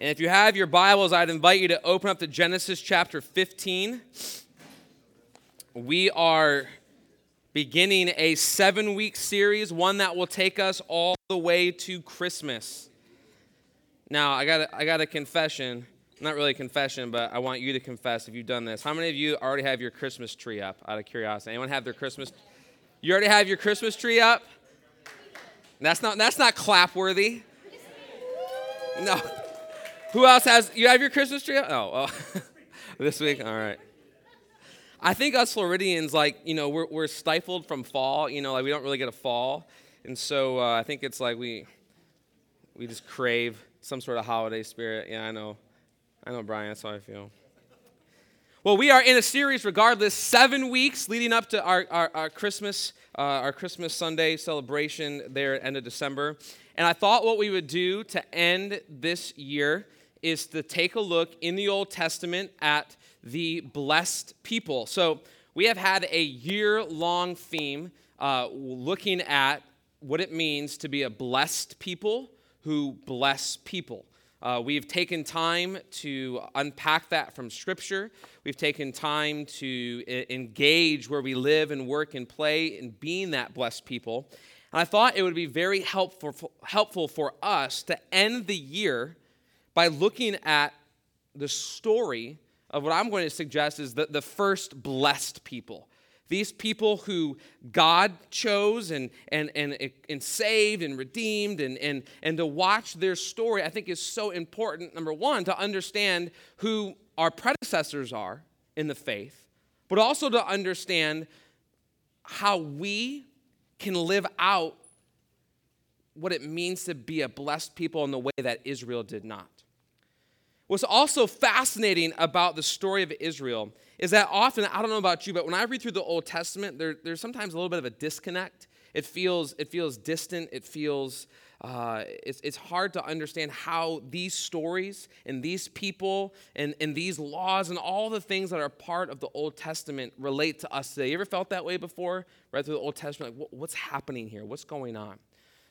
And if you have your Bibles, I'd invite you to open up to Genesis chapter 15. We are beginning a seven week series, one that will take us all the way to Christmas. Now, I got I got a confession. Not really a confession, but I want you to confess if you've done this. How many of you already have your Christmas tree up out of curiosity? Anyone have their Christmas? You already have your Christmas tree up? That's not that's not clap worthy. No. Who else has you have your Christmas tree? Oh, oh. this week? All right. I think us Floridians, like, you know, we're, we're stifled from fall. You know, like we don't really get a fall. And so uh, I think it's like we, we just crave some sort of holiday spirit. Yeah, I know. I know, Brian. That's how I feel. Well, we are in a series, regardless, seven weeks leading up to our, our, our Christmas, uh, our Christmas Sunday celebration there at end of December. And I thought what we would do to end this year is to take a look in the Old Testament at the blessed people. So we have had a year long theme uh, looking at what it means to be a blessed people who bless people. Uh, we've taken time to unpack that from Scripture. We've taken time to I- engage where we live and work and play in being that blessed people. And I thought it would be very helpful, helpful for us to end the year by looking at the story of what I'm going to suggest is the, the first blessed people. These people who God chose and, and, and, and saved and redeemed, and, and, and to watch their story, I think is so important. Number one, to understand who our predecessors are in the faith, but also to understand how we can live out what it means to be a blessed people in the way that Israel did not. What's also fascinating about the story of Israel is that often, I don't know about you, but when I read through the Old Testament, there, there's sometimes a little bit of a disconnect. It feels, it feels distant. It feels, uh, it's, it's hard to understand how these stories and these people and, and these laws and all the things that are part of the Old Testament relate to us today. You ever felt that way before? Read through the Old Testament, like, what's happening here? What's going on?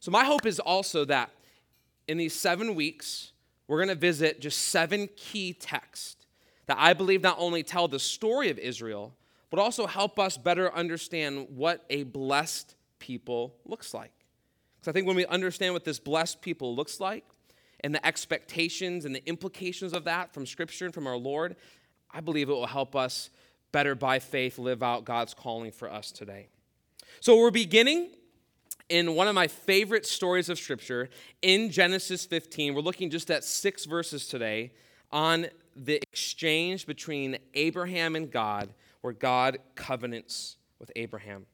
So, my hope is also that in these seven weeks, we're going to visit just seven key texts that I believe not only tell the story of Israel, but also help us better understand what a blessed people looks like. Because I think when we understand what this blessed people looks like and the expectations and the implications of that from Scripture and from our Lord, I believe it will help us better by faith live out God's calling for us today. So we're beginning in one of my favorite stories of Scripture in Genesis 15. We're looking just at six verses today on the exchange between Abraham and God, where God covenants with Abraham.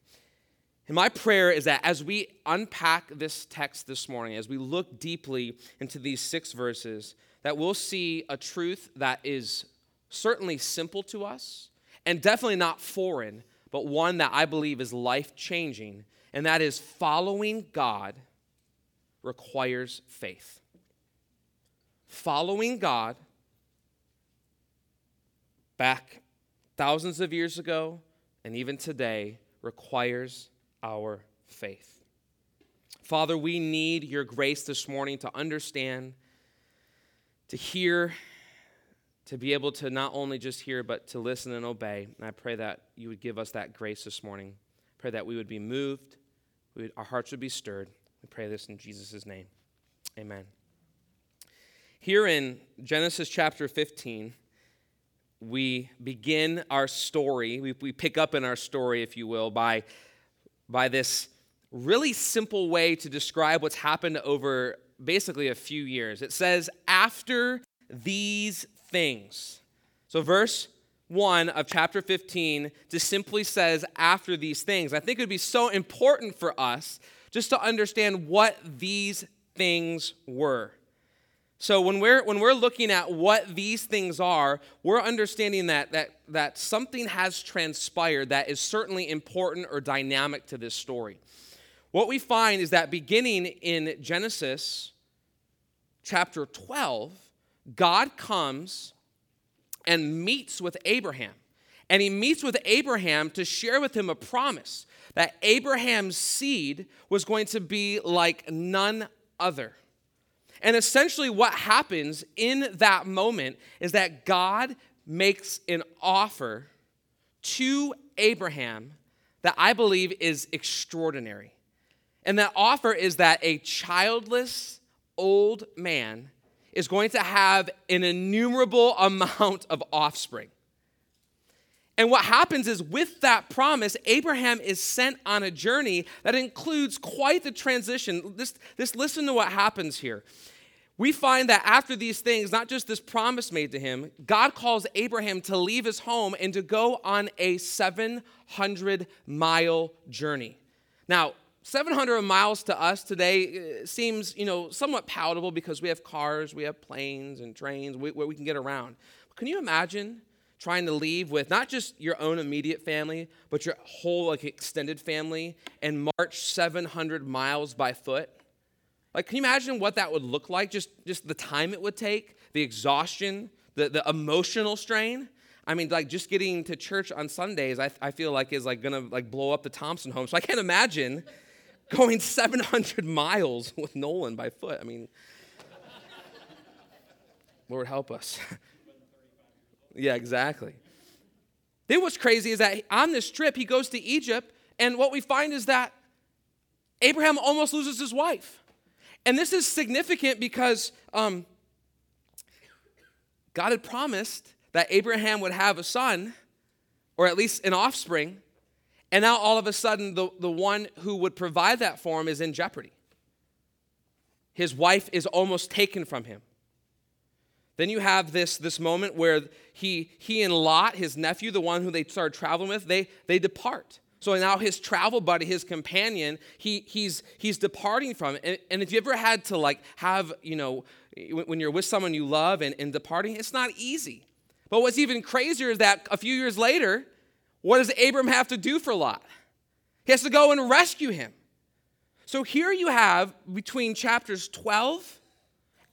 And my prayer is that as we unpack this text this morning, as we look deeply into these six verses, that we'll see a truth that is certainly simple to us and definitely not foreign, but one that I believe is life changing and that is following God requires faith. Following God back thousands of years ago and even today requires our faith. Father, we need your grace this morning to understand, to hear, to be able to not only just hear, but to listen and obey. And I pray that you would give us that grace this morning. Pray that we would be moved would, our hearts would be stirred. We pray this in Jesus' name. Amen. Here in Genesis chapter 15, we begin our story. We, we pick up in our story, if you will, by, by this really simple way to describe what's happened over basically a few years. It says, after these things. So, verse 1 of chapter 15 just simply says, after these things. I think it would be so important for us just to understand what these things were. So when we're when we're looking at what these things are, we're understanding that that that something has transpired that is certainly important or dynamic to this story. What we find is that beginning in Genesis chapter 12, God comes and meets with Abraham. And he meets with Abraham to share with him a promise that Abraham's seed was going to be like none other. And essentially, what happens in that moment is that God makes an offer to Abraham that I believe is extraordinary. And that offer is that a childless old man is going to have an innumerable amount of offspring. And what happens is, with that promise, Abraham is sent on a journey that includes quite the transition. This, this listen to what happens here. We find that after these things, not just this promise made to him, God calls Abraham to leave his home and to go on a 700 mile journey. Now, 700 miles to us today uh, seems, you know, somewhat palatable because we have cars, we have planes and trains where we can get around. But can you imagine trying to leave with not just your own immediate family, but your whole like extended family and march 700 miles by foot. Like, can you imagine what that would look like? Just, just the time it would take, the exhaustion, the, the emotional strain. I mean, like just getting to church on Sundays, I, I feel like is like gonna like blow up the Thompson home. So I can't imagine going 700 miles with Nolan by foot. I mean, Lord help us. Yeah, exactly. Then what's crazy is that on this trip, he goes to Egypt, and what we find is that Abraham almost loses his wife. And this is significant because um, God had promised that Abraham would have a son, or at least an offspring, and now all of a sudden, the, the one who would provide that for him is in jeopardy. His wife is almost taken from him. Then you have this, this moment where he, he and Lot, his nephew, the one who they started traveling with, they, they depart. So now his travel buddy, his companion, he, he's, he's departing from it. And, and if you ever had to like have, you know, when you're with someone you love and, and departing, it's not easy. But what's even crazier is that a few years later, what does Abram have to do for Lot? He has to go and rescue him. So here you have between chapters 12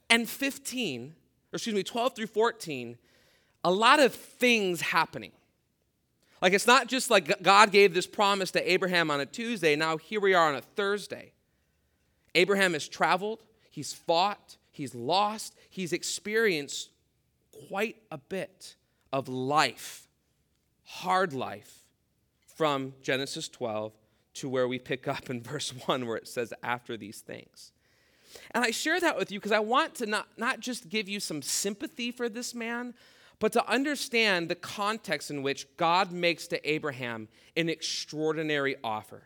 and 15 or excuse me, 12 through 14, a lot of things happening. Like it's not just like God gave this promise to Abraham on a Tuesday, now here we are on a Thursday. Abraham has traveled, he's fought, he's lost, he's experienced quite a bit of life, hard life, from Genesis 12 to where we pick up in verse 1 where it says, after these things. And I share that with you because I want to not, not just give you some sympathy for this man, but to understand the context in which God makes to Abraham an extraordinary offer.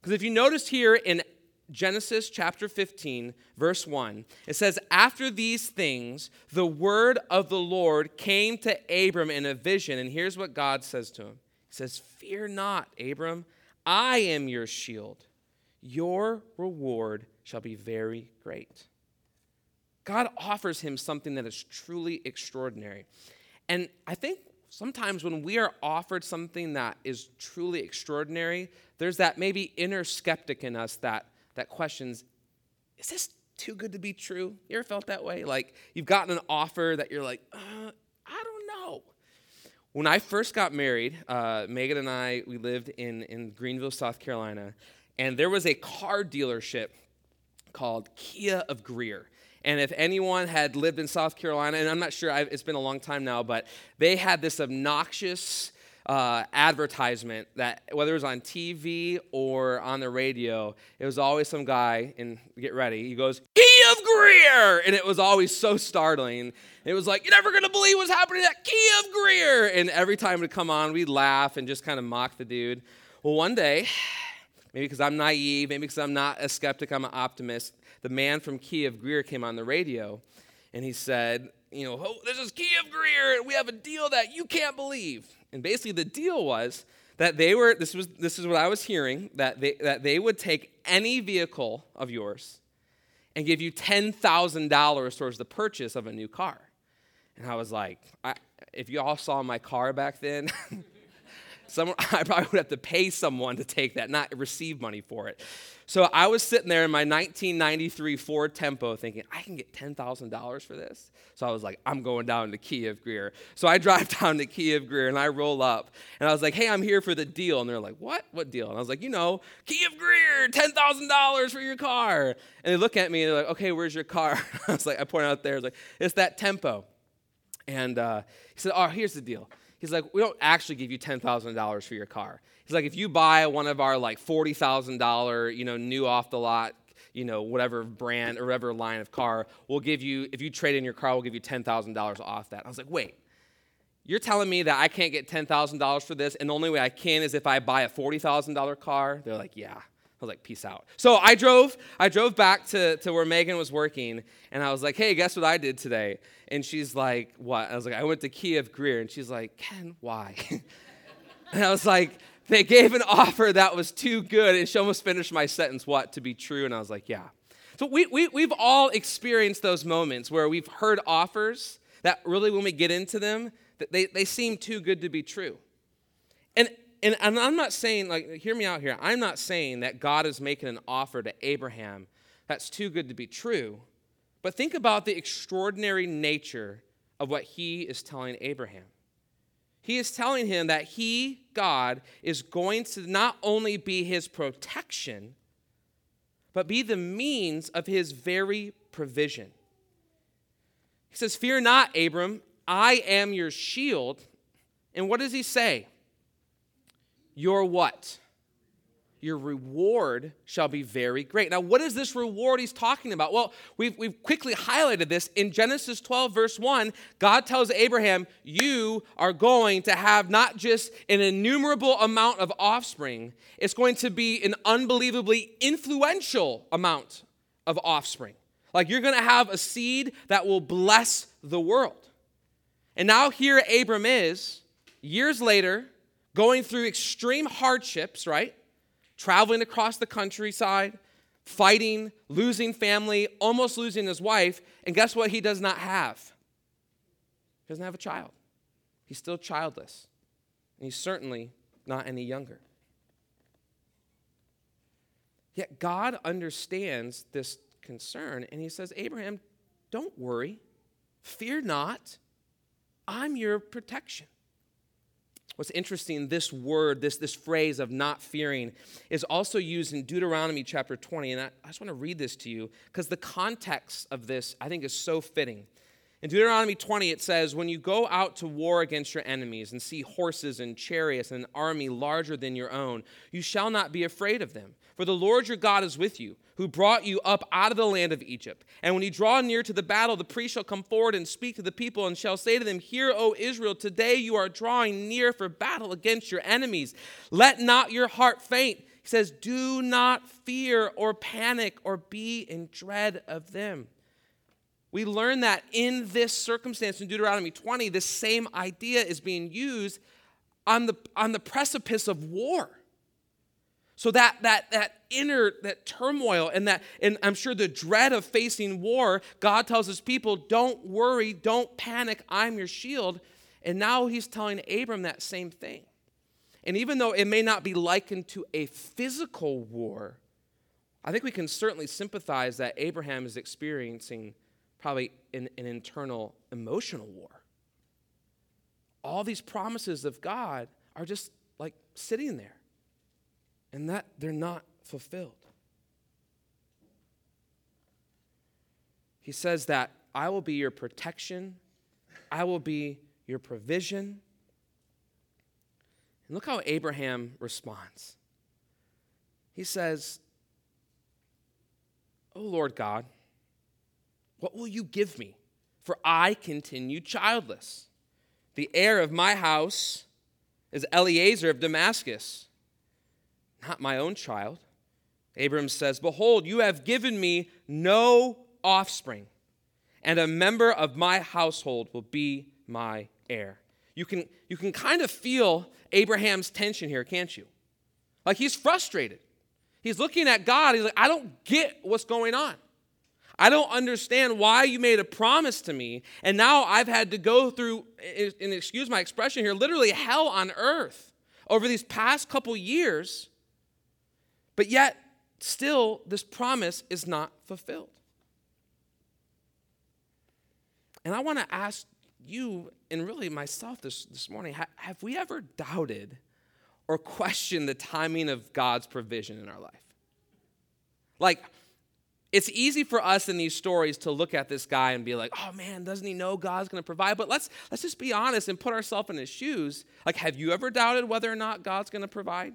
Because if you notice here in Genesis chapter 15, verse 1, it says, After these things, the word of the Lord came to Abram in a vision. And here's what God says to him He says, Fear not, Abram, I am your shield. Your reward shall be very great. God offers him something that is truly extraordinary. And I think sometimes when we are offered something that is truly extraordinary, there's that maybe inner skeptic in us that, that questions, is this too good to be true? You ever felt that way? Like you've gotten an offer that you're like, uh, I don't know. When I first got married, uh, Megan and I, we lived in, in Greenville, South Carolina, and there was a car dealership called Kia of Greer. And if anyone had lived in South Carolina, and I'm not sure, I've, it's been a long time now, but they had this obnoxious uh, advertisement that whether it was on TV or on the radio, it was always some guy, and get ready, he goes, Kia of Greer! And it was always so startling. It was like, you're never gonna believe what's happening at Kia of Greer! And every time it would come on, we'd laugh and just kind of mock the dude. Well, one day, maybe because I'm naive, maybe because I'm not a skeptic, I'm an optimist. The man from Kia of Greer came on the radio and he said, You know, oh, this is Kia of Greer, and we have a deal that you can't believe. And basically, the deal was that they were, this, was, this is what I was hearing, that they, that they would take any vehicle of yours and give you $10,000 towards the purchase of a new car. And I was like, I, if you all saw my car back then, someone, I probably would have to pay someone to take that, not receive money for it. So I was sitting there in my 1993 Ford Tempo thinking, I can get $10,000 for this. So I was like, I'm going down to Kia of Greer. So I drive down to Kia of Greer and I roll up and I was like, hey, I'm here for the deal. And they're like, what? What deal? And I was like, you know, Kia of Greer, $10,000 for your car. And they look at me and they're like, okay, where's your car? I was like, I point out there, I was like, it's that Tempo. And uh, he said, oh, here's the deal. He's like, we don't actually give you $10,000 for your car. He's like, if you buy one of our like $40,000, you know, new off the lot, you know, whatever brand or whatever line of car, we'll give you, if you trade in your car, we'll give you $10,000 off that. I was like, wait, you're telling me that I can't get $10,000 for this, and the only way I can is if I buy a $40,000 car? They're like, yeah. I was like, peace out. So I drove, I drove back to, to where Megan was working, and I was like, hey, guess what I did today? And she's like, what? I was like, I went to Kia of Greer. And she's like, Ken, why? and I was like, they gave an offer that was too good. And she almost finished my sentence, what, to be true? And I was like, yeah. So we, we, we've all experienced those moments where we've heard offers that really, when we get into them, they, they seem too good to be true. And and, and I'm not saying, like, hear me out here. I'm not saying that God is making an offer to Abraham that's too good to be true. But think about the extraordinary nature of what he is telling Abraham. He is telling him that he, God, is going to not only be his protection, but be the means of his very provision. He says, Fear not, Abram, I am your shield. And what does he say? Your what? Your reward shall be very great. Now, what is this reward he's talking about? Well, we've, we've quickly highlighted this. In Genesis 12, verse 1, God tells Abraham, You are going to have not just an innumerable amount of offspring, it's going to be an unbelievably influential amount of offspring. Like you're going to have a seed that will bless the world. And now here Abram is, years later, going through extreme hardships, right? Traveling across the countryside, fighting, losing family, almost losing his wife. And guess what he does not have? He doesn't have a child. He's still childless. And he's certainly not any younger. Yet God understands this concern and he says, Abraham, don't worry. Fear not. I'm your protection. What's interesting, this word, this, this phrase of not fearing, is also used in Deuteronomy chapter 20. And I, I just want to read this to you because the context of this, I think, is so fitting. In Deuteronomy 20, it says, When you go out to war against your enemies and see horses and chariots and an army larger than your own, you shall not be afraid of them. For the Lord your God is with you, who brought you up out of the land of Egypt. And when you draw near to the battle, the priest shall come forward and speak to the people and shall say to them, Hear, O Israel, today you are drawing near for battle against your enemies. Let not your heart faint. He says, Do not fear or panic or be in dread of them. We learn that in this circumstance in Deuteronomy 20, this same idea is being used on the, on the precipice of war. So that that that inner that turmoil and that and I'm sure the dread of facing war, God tells his people, don't worry, don't panic, I'm your shield. And now he's telling Abram that same thing. And even though it may not be likened to a physical war, I think we can certainly sympathize that Abraham is experiencing probably an, an internal emotional war. All these promises of God are just like sitting there, and that they're not fulfilled. He says that I will be your protection, I will be your provision. And look how Abraham responds. He says, Oh Lord God, what will you give me? For I continue childless. The heir of my house is Eliezer of Damascus, not my own child. Abram says, Behold, you have given me no offspring, and a member of my household will be my heir. You can, you can kind of feel Abraham's tension here, can't you? Like he's frustrated. He's looking at God. He's like, I don't get what's going on. I don't understand why you made a promise to me, and now I've had to go through, and excuse my expression here, literally hell on earth over these past couple years, but yet still this promise is not fulfilled. And I want to ask you, and really myself this, this morning, have we ever doubted or questioned the timing of God's provision in our life? Like, it's easy for us in these stories to look at this guy and be like, oh man, doesn't he know God's gonna provide? But let's let's just be honest and put ourselves in his shoes. Like, have you ever doubted whether or not God's gonna provide?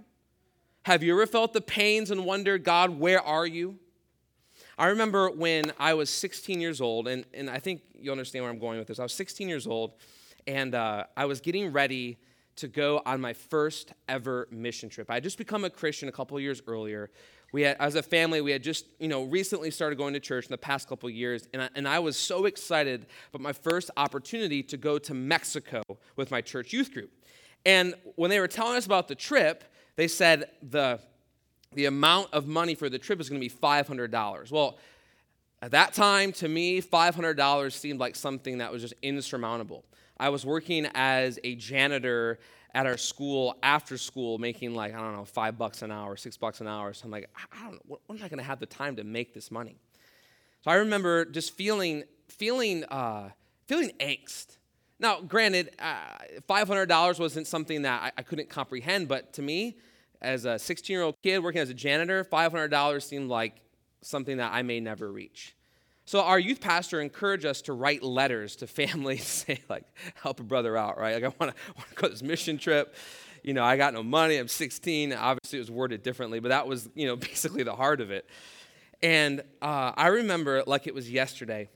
Have you ever felt the pains and wondered, God, where are you? I remember when I was 16 years old, and, and I think you understand where I'm going with this. I was 16 years old, and uh, I was getting ready to go on my first ever mission trip. I had just become a Christian a couple years earlier. We had, as a family, we had just, you know, recently started going to church in the past couple years, and I, and I was so excited about my first opportunity to go to Mexico with my church youth group. And when they were telling us about the trip, they said the the amount of money for the trip is going to be $500. Well, at that time, to me, $500 seemed like something that was just insurmountable. I was working as a janitor at our school after school, making like, I don't know, five bucks an hour, six bucks an hour. So I'm like, I don't know, when am I going to have the time to make this money? So I remember just feeling, feeling, uh, feeling angst. Now, granted, uh, $500 wasn't something that I, I couldn't comprehend, but to me, as a 16 year old kid working as a janitor, $500 seemed like something that I may never reach. So our youth pastor encouraged us to write letters to families, say like, help a brother out, right? Like I want to go this mission trip. You know, I got no money. I'm 16. Obviously, it was worded differently, but that was you know basically the heart of it. And uh, I remember like it was yesterday.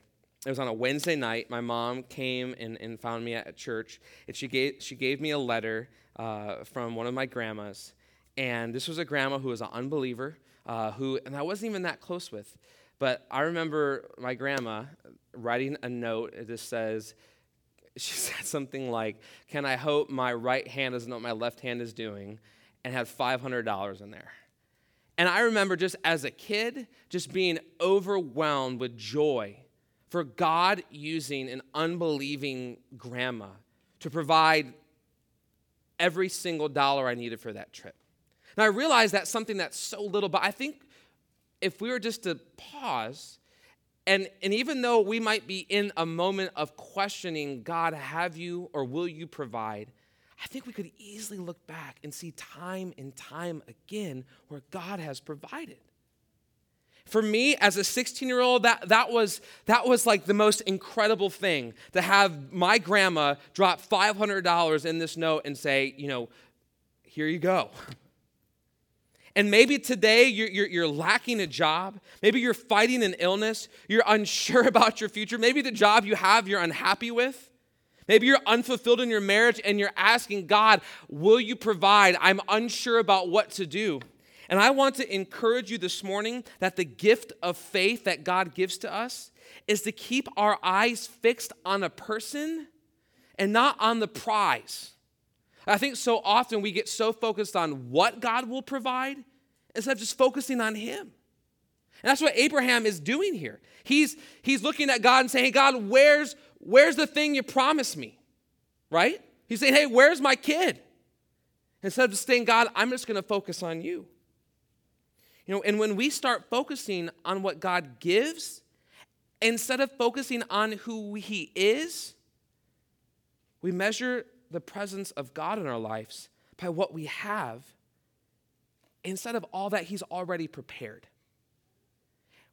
It was on a Wednesday night. My mom came and, and found me at church, and she gave she gave me a letter uh, from one of my grandmas and this was a grandma who was an unbeliever, uh, who, and I wasn't even that close with. But I remember my grandma writing a note. Just says, she said something like, Can I hope my right hand doesn't know what my left hand is doing? And had $500 in there. And I remember just as a kid, just being overwhelmed with joy for God using an unbelieving grandma to provide every single dollar I needed for that trip. Now, I realize that's something that's so little, but I think if we were just to pause, and, and even though we might be in a moment of questioning, God, have you or will you provide? I think we could easily look back and see time and time again where God has provided. For me, as a 16 year old, that, that, was, that was like the most incredible thing to have my grandma drop $500 in this note and say, you know, here you go. And maybe today you're, you're, you're, lacking a job. Maybe you're fighting an illness. You're unsure about your future. Maybe the job you have you're unhappy with. Maybe you're unfulfilled in your marriage and you're asking God, Will you provide? I'm unsure about what to do. And I want to encourage you this morning that the gift of faith that God gives to us is to keep our eyes fixed on a person and not on the prize. I think so often we get so focused on what God will provide instead of just focusing on Him. And that's what Abraham is doing here. He's, he's looking at God and saying, Hey, God, where's, where's the thing you promised me? Right? He's saying, Hey, where's my kid? Instead of just saying, God, I'm just going to focus on you. You know, and when we start focusing on what God gives, instead of focusing on who He is, we measure the presence of God in our lives by what we have instead of all that He's already prepared.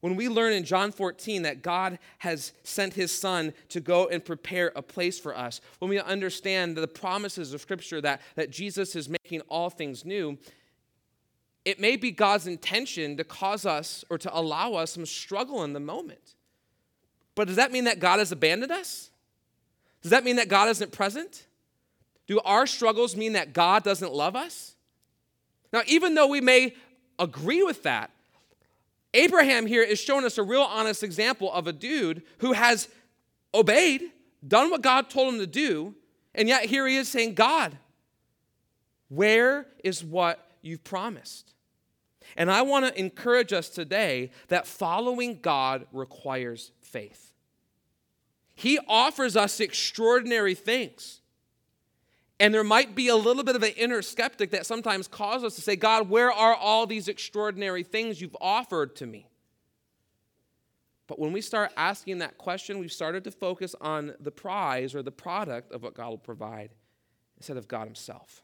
When we learn in John 14 that God has sent his son to go and prepare a place for us, when we understand the promises of Scripture that, that Jesus is making all things new, it may be God's intention to cause us or to allow us some struggle in the moment. But does that mean that God has abandoned us? Does that mean that God isn't present? Do our struggles mean that God doesn't love us? Now, even though we may agree with that, Abraham here is showing us a real honest example of a dude who has obeyed, done what God told him to do, and yet here he is saying, God, where is what you've promised? And I want to encourage us today that following God requires faith. He offers us extraordinary things. And there might be a little bit of an inner skeptic that sometimes causes us to say, God, where are all these extraordinary things you've offered to me? But when we start asking that question, we've started to focus on the prize or the product of what God will provide instead of God Himself.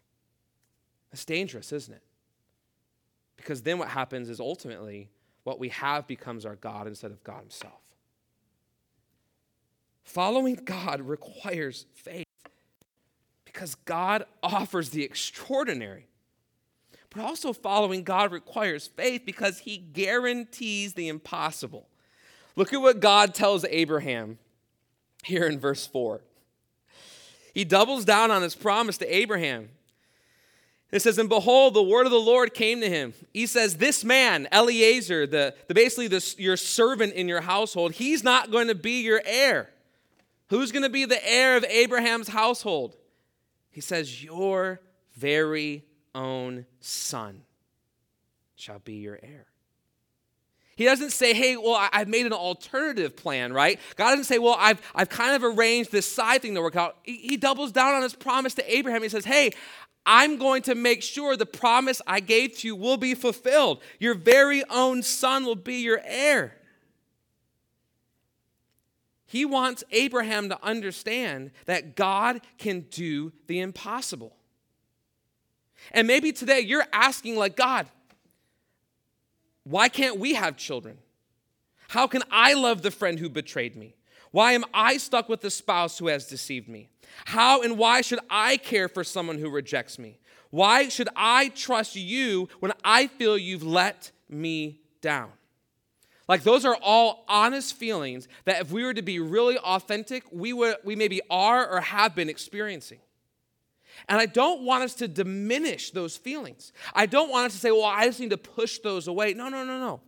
That's dangerous, isn't it? Because then what happens is ultimately what we have becomes our God instead of God Himself. Following God requires faith because God offers the extraordinary. But also, following God requires faith because He guarantees the impossible. Look at what God tells Abraham here in verse 4. He doubles down on his promise to Abraham. It says, And behold, the word of the Lord came to him. He says, This man, Eliezer, the, the basically the, your servant in your household, he's not going to be your heir. Who's going to be the heir of Abraham's household? He says, Your very own son shall be your heir. He doesn't say, hey, well, I've made an alternative plan, right? God doesn't say, well, I've, I've kind of arranged this side thing to work out. He, he doubles down on his promise to Abraham. He says, hey, I'm going to make sure the promise I gave to you will be fulfilled. Your very own son will be your heir. He wants Abraham to understand that God can do the impossible. And maybe today you're asking, like, God, why can't we have children? How can I love the friend who betrayed me? Why am I stuck with the spouse who has deceived me? How and why should I care for someone who rejects me? Why should I trust you when I feel you've let me down? Like those are all honest feelings that if we were to be really authentic, we would we maybe are or have been experiencing. And I don't want us to diminish those feelings. I don't want us to say, well, I just need to push those away. No, no, no, no.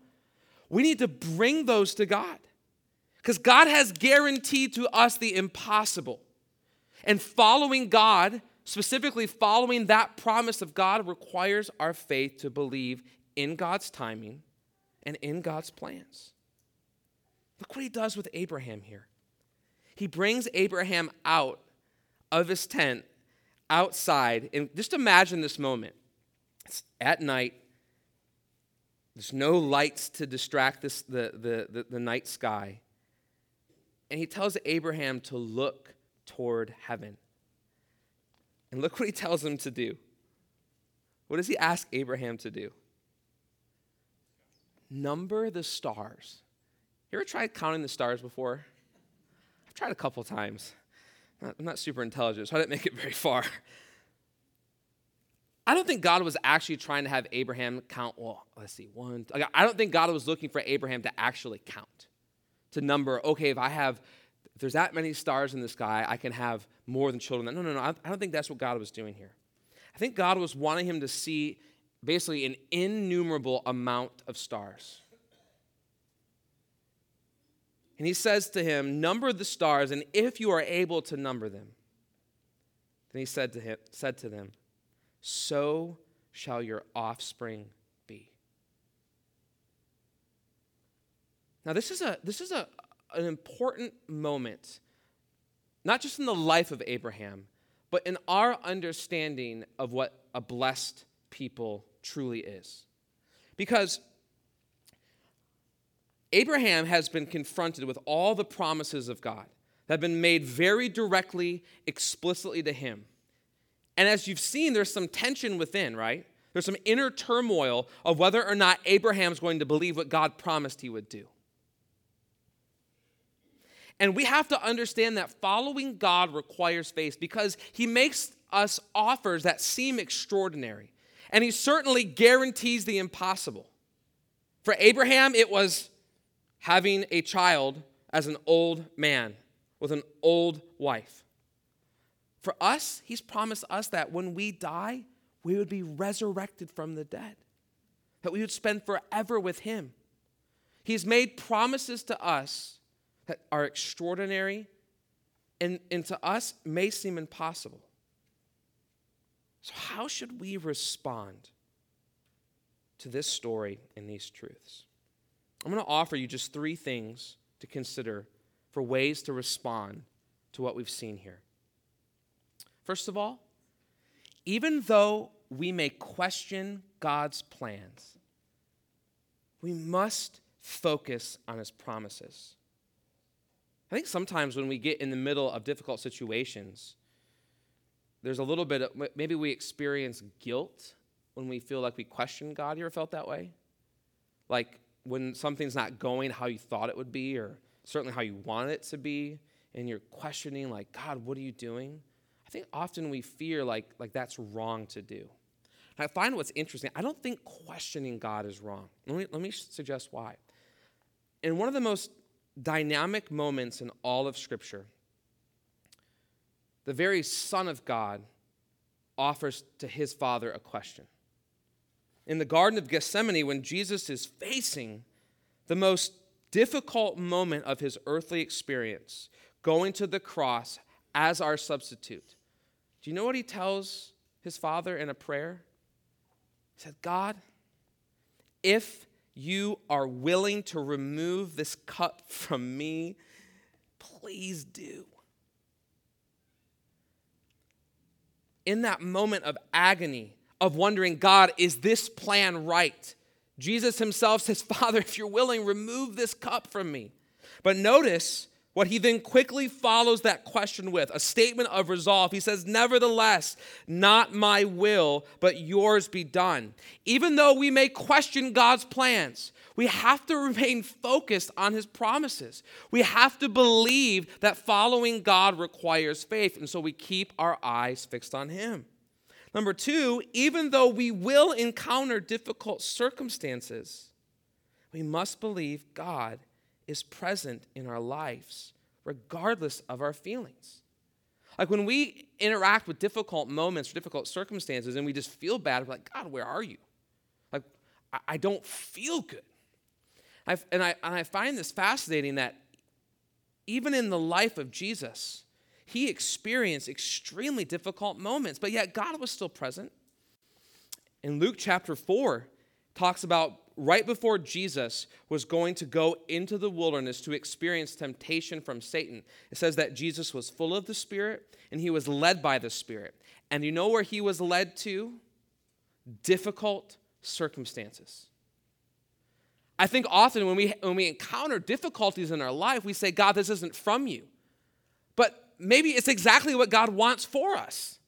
We need to bring those to God. Because God has guaranteed to us the impossible. And following God, specifically following that promise of God, requires our faith to believe in God's timing and in God's plans. Look what he does with Abraham here. He brings Abraham out of his tent outside, and just imagine this moment. It's at night. There's no lights to distract this, the, the, the, the night sky. And he tells Abraham to look toward heaven. And look what he tells him to do. What does he ask Abraham to do? Number the stars. You ever tried counting the stars before? I've tried a couple times. I'm not super intelligent, so I didn't make it very far. I don't think God was actually trying to have Abraham count, well, let's see, one. I don't think God was looking for Abraham to actually count, to number, okay, if I have, if there's that many stars in the sky, I can have more than children. No, no, no. I don't think that's what God was doing here. I think God was wanting him to see basically an innumerable amount of stars. And he says to him, Number the stars, and if you are able to number them. Then he said to, him, said to them, So shall your offspring be. Now, this is, a, this is a, an important moment, not just in the life of Abraham, but in our understanding of what a blessed people truly is. Because Abraham has been confronted with all the promises of God that have been made very directly, explicitly to him. And as you've seen, there's some tension within, right? There's some inner turmoil of whether or not Abraham's going to believe what God promised he would do. And we have to understand that following God requires faith because he makes us offers that seem extraordinary. And he certainly guarantees the impossible. For Abraham, it was having a child as an old man with an old wife. For us, he's promised us that when we die, we would be resurrected from the dead, that we would spend forever with him. He's made promises to us that are extraordinary and, and to us may seem impossible. So, how should we respond to this story and these truths? I'm going to offer you just three things to consider for ways to respond to what we've seen here. First of all, even though we may question God's plans, we must focus on his promises. I think sometimes when we get in the middle of difficult situations, there's a little bit of maybe we experience guilt when we feel like we question God. You ever felt that way? Like when something's not going how you thought it would be, or certainly how you want it to be, and you're questioning, like, God, what are you doing? I think often we fear like, like that's wrong to do. And I find what's interesting, I don't think questioning God is wrong. Let me, let me suggest why. In one of the most dynamic moments in all of Scripture, the very Son of God offers to his Father a question. In the Garden of Gethsemane, when Jesus is facing the most difficult moment of his earthly experience, going to the cross as our substitute, do you know what he tells his Father in a prayer? He said, God, if you are willing to remove this cup from me, please do. In that moment of agony, of wondering, God, is this plan right? Jesus himself says, Father, if you're willing, remove this cup from me. But notice what he then quickly follows that question with a statement of resolve. He says, Nevertheless, not my will, but yours be done. Even though we may question God's plans, we have to remain focused on his promises. We have to believe that following God requires faith, and so we keep our eyes fixed on him. Number two, even though we will encounter difficult circumstances, we must believe God is present in our lives, regardless of our feelings. Like when we interact with difficult moments or difficult circumstances and we just feel bad, we're like, God, where are you? Like, I don't feel good. I've, and, I, and I find this fascinating that even in the life of Jesus, he experienced extremely difficult moments, but yet God was still present. In Luke chapter 4, talks about right before Jesus was going to go into the wilderness to experience temptation from Satan, it says that Jesus was full of the Spirit and he was led by the Spirit. And you know where he was led to? Difficult circumstances. I think often when we, when we encounter difficulties in our life, we say, God, this isn't from you. But maybe it's exactly what God wants for us.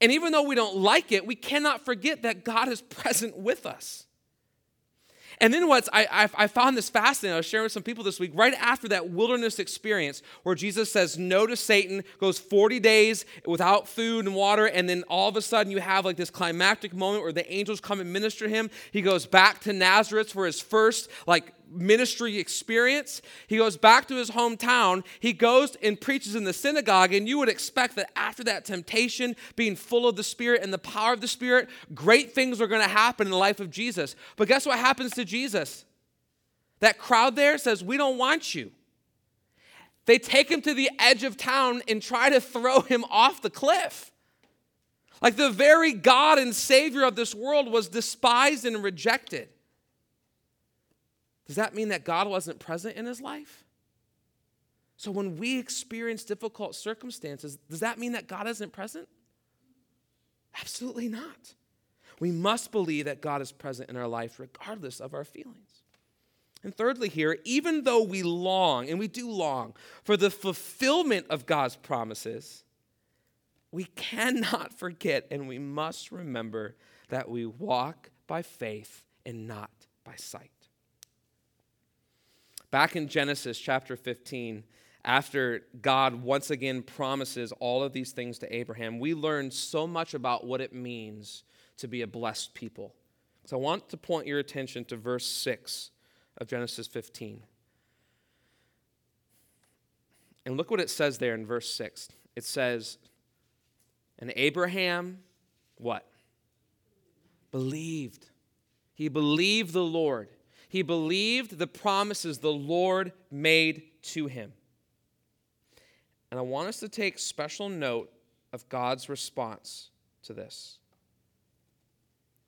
And even though we don't like it, we cannot forget that God is present with us. And then what's I, I, I, found this fascinating. I was sharing with some people this week, right after that wilderness experience where Jesus says no to Satan, goes 40 days without food and water, and then all of a sudden you have like this climactic moment where the angels come and minister him. He goes back to Nazareth for his first like ministry experience. He goes back to his hometown. He goes and preaches in the synagogue. And you would expect that after that temptation, being full of the Spirit and the power of the Spirit, great things are going to happen in the life of Jesus. But guess what happens to Jesus? That crowd there says, We don't want you. They take him to the edge of town and try to throw him off the cliff. Like the very God and Savior of this world was despised and rejected. Does that mean that God wasn't present in his life? So when we experience difficult circumstances, does that mean that God isn't present? Absolutely not. We must believe that God is present in our life regardless of our feelings. And thirdly, here, even though we long, and we do long, for the fulfillment of God's promises, we cannot forget and we must remember that we walk by faith and not by sight. Back in Genesis chapter 15, after God once again promises all of these things to Abraham, we learn so much about what it means to be a blessed people. So I want to point your attention to verse 6 of Genesis 15. And look what it says there in verse 6. It says, And Abraham, what? Believed. He believed the Lord he believed the promises the Lord made to him. And I want us to take special note of God's response to this.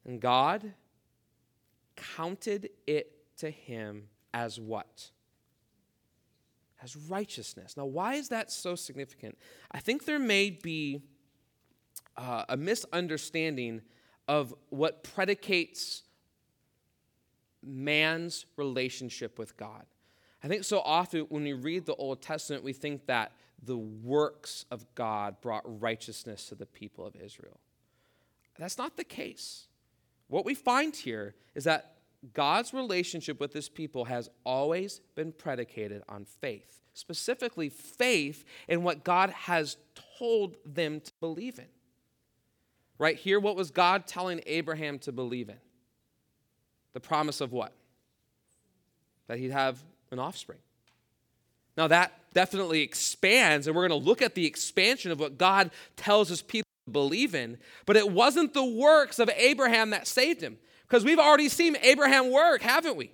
And God counted it to him as what? As righteousness. Now, why is that so significant? I think there may be uh, a misunderstanding of what predicates man's relationship with God. I think so often when we read the Old Testament, we think that the works of God brought righteousness to the people of Israel. That's not the case. What we find here is that God's relationship with his people has always been predicated on faith, specifically faith in what God has told them to believe in. Right here, what was God telling Abraham to believe in? The promise of what? That he'd have an offspring. Now, that definitely expands, and we're going to look at the expansion of what God tells his people to believe in. But it wasn't the works of Abraham that saved him, because we've already seen Abraham work, haven't we?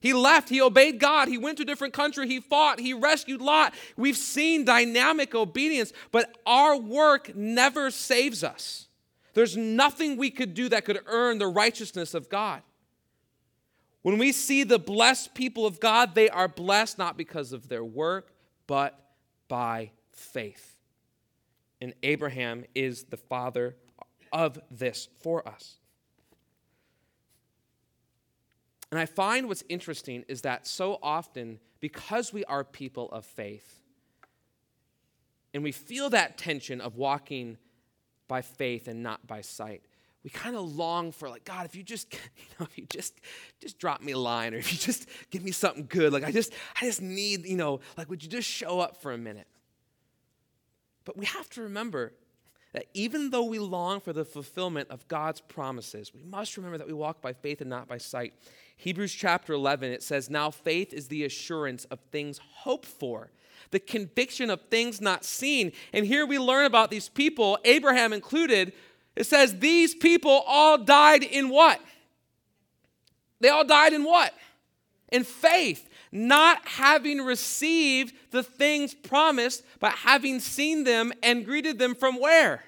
He left, he obeyed God, he went to a different country, he fought, he rescued Lot. We've seen dynamic obedience, but our work never saves us. There's nothing we could do that could earn the righteousness of God. When we see the blessed people of God, they are blessed not because of their work, but by faith. And Abraham is the father of this for us. And I find what's interesting is that so often, because we are people of faith, and we feel that tension of walking by faith and not by sight, we kind of long for like god if you just you know if you just just drop me a line or if you just give me something good like i just i just need you know like would you just show up for a minute? But we have to remember that even though we long for the fulfillment of god's promises we must remember that we walk by faith and not by sight. Hebrews chapter 11 it says now faith is the assurance of things hoped for the conviction of things not seen. And here we learn about these people abraham included it says these people all died in what? They all died in what? In faith, not having received the things promised, but having seen them and greeted them from where?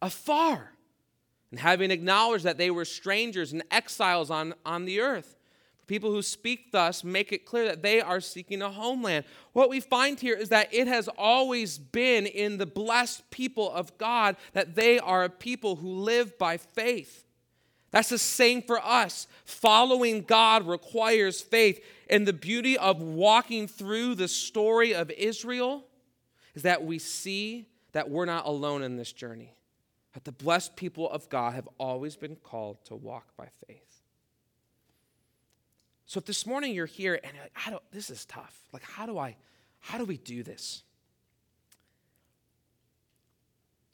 Afar. And having acknowledged that they were strangers and exiles on, on the earth. People who speak thus make it clear that they are seeking a homeland. What we find here is that it has always been in the blessed people of God that they are a people who live by faith. That's the same for us. Following God requires faith. And the beauty of walking through the story of Israel is that we see that we're not alone in this journey. That the blessed people of God have always been called to walk by faith. So if this morning you're here and you're like, I don't, this is tough. Like, how do I, how do we do this?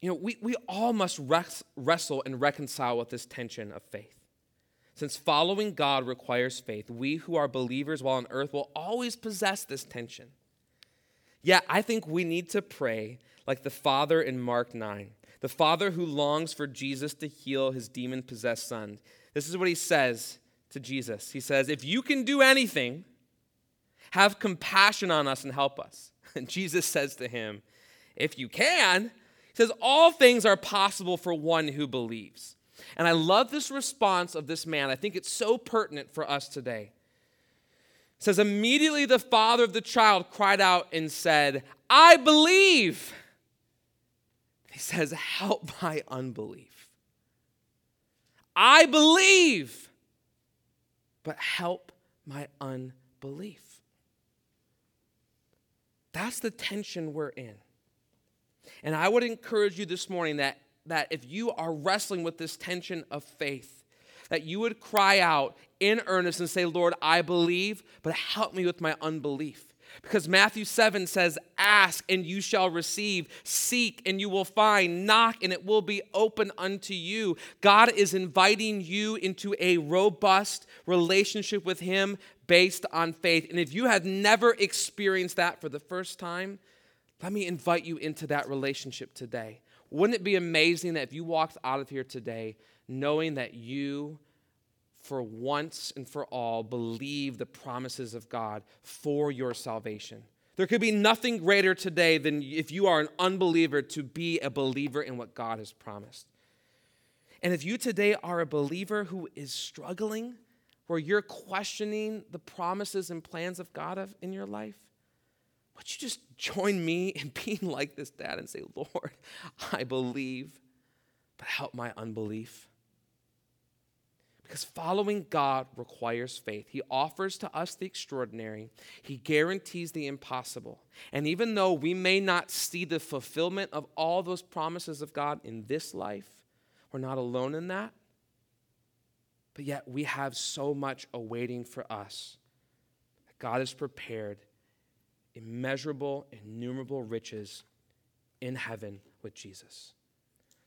You know, we, we all must res- wrestle and reconcile with this tension of faith. Since following God requires faith, we who are believers while on earth will always possess this tension. Yeah, I think we need to pray like the father in Mark 9, the father who longs for Jesus to heal his demon possessed son. This is what he says to Jesus. He says, If you can do anything, have compassion on us and help us. And Jesus says to him, If you can, he says, All things are possible for one who believes. And I love this response of this man. I think it's so pertinent for us today. It says, Immediately the father of the child cried out and said, I believe. He says, Help my unbelief. I believe but help my unbelief. That's the tension we're in. And I would encourage you this morning that, that if you are wrestling with this tension of faith, that you would cry out in earnest and say, Lord, I believe, but help me with my unbelief. Because Matthew 7 says, Ask and you shall receive, seek and you will find, knock and it will be open unto you. God is inviting you into a robust relationship with Him based on faith. And if you have never experienced that for the first time, let me invite you into that relationship today. Wouldn't it be amazing that if you walked out of here today knowing that you for once and for all believe the promises of God for your salvation. There could be nothing greater today than if you are an unbeliever to be a believer in what God has promised. And if you today are a believer who is struggling, where you're questioning the promises and plans of God in your life, would you just join me in being like this dad and say, Lord, I believe, but help my unbelief. Because following God requires faith. He offers to us the extraordinary, He guarantees the impossible. And even though we may not see the fulfillment of all those promises of God in this life, we're not alone in that. But yet we have so much awaiting for us. God has prepared immeasurable, innumerable riches in heaven with Jesus.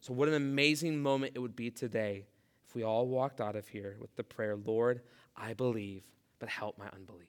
So, what an amazing moment it would be today if we all walked out of here with the prayer, Lord, I believe, but help my unbelief.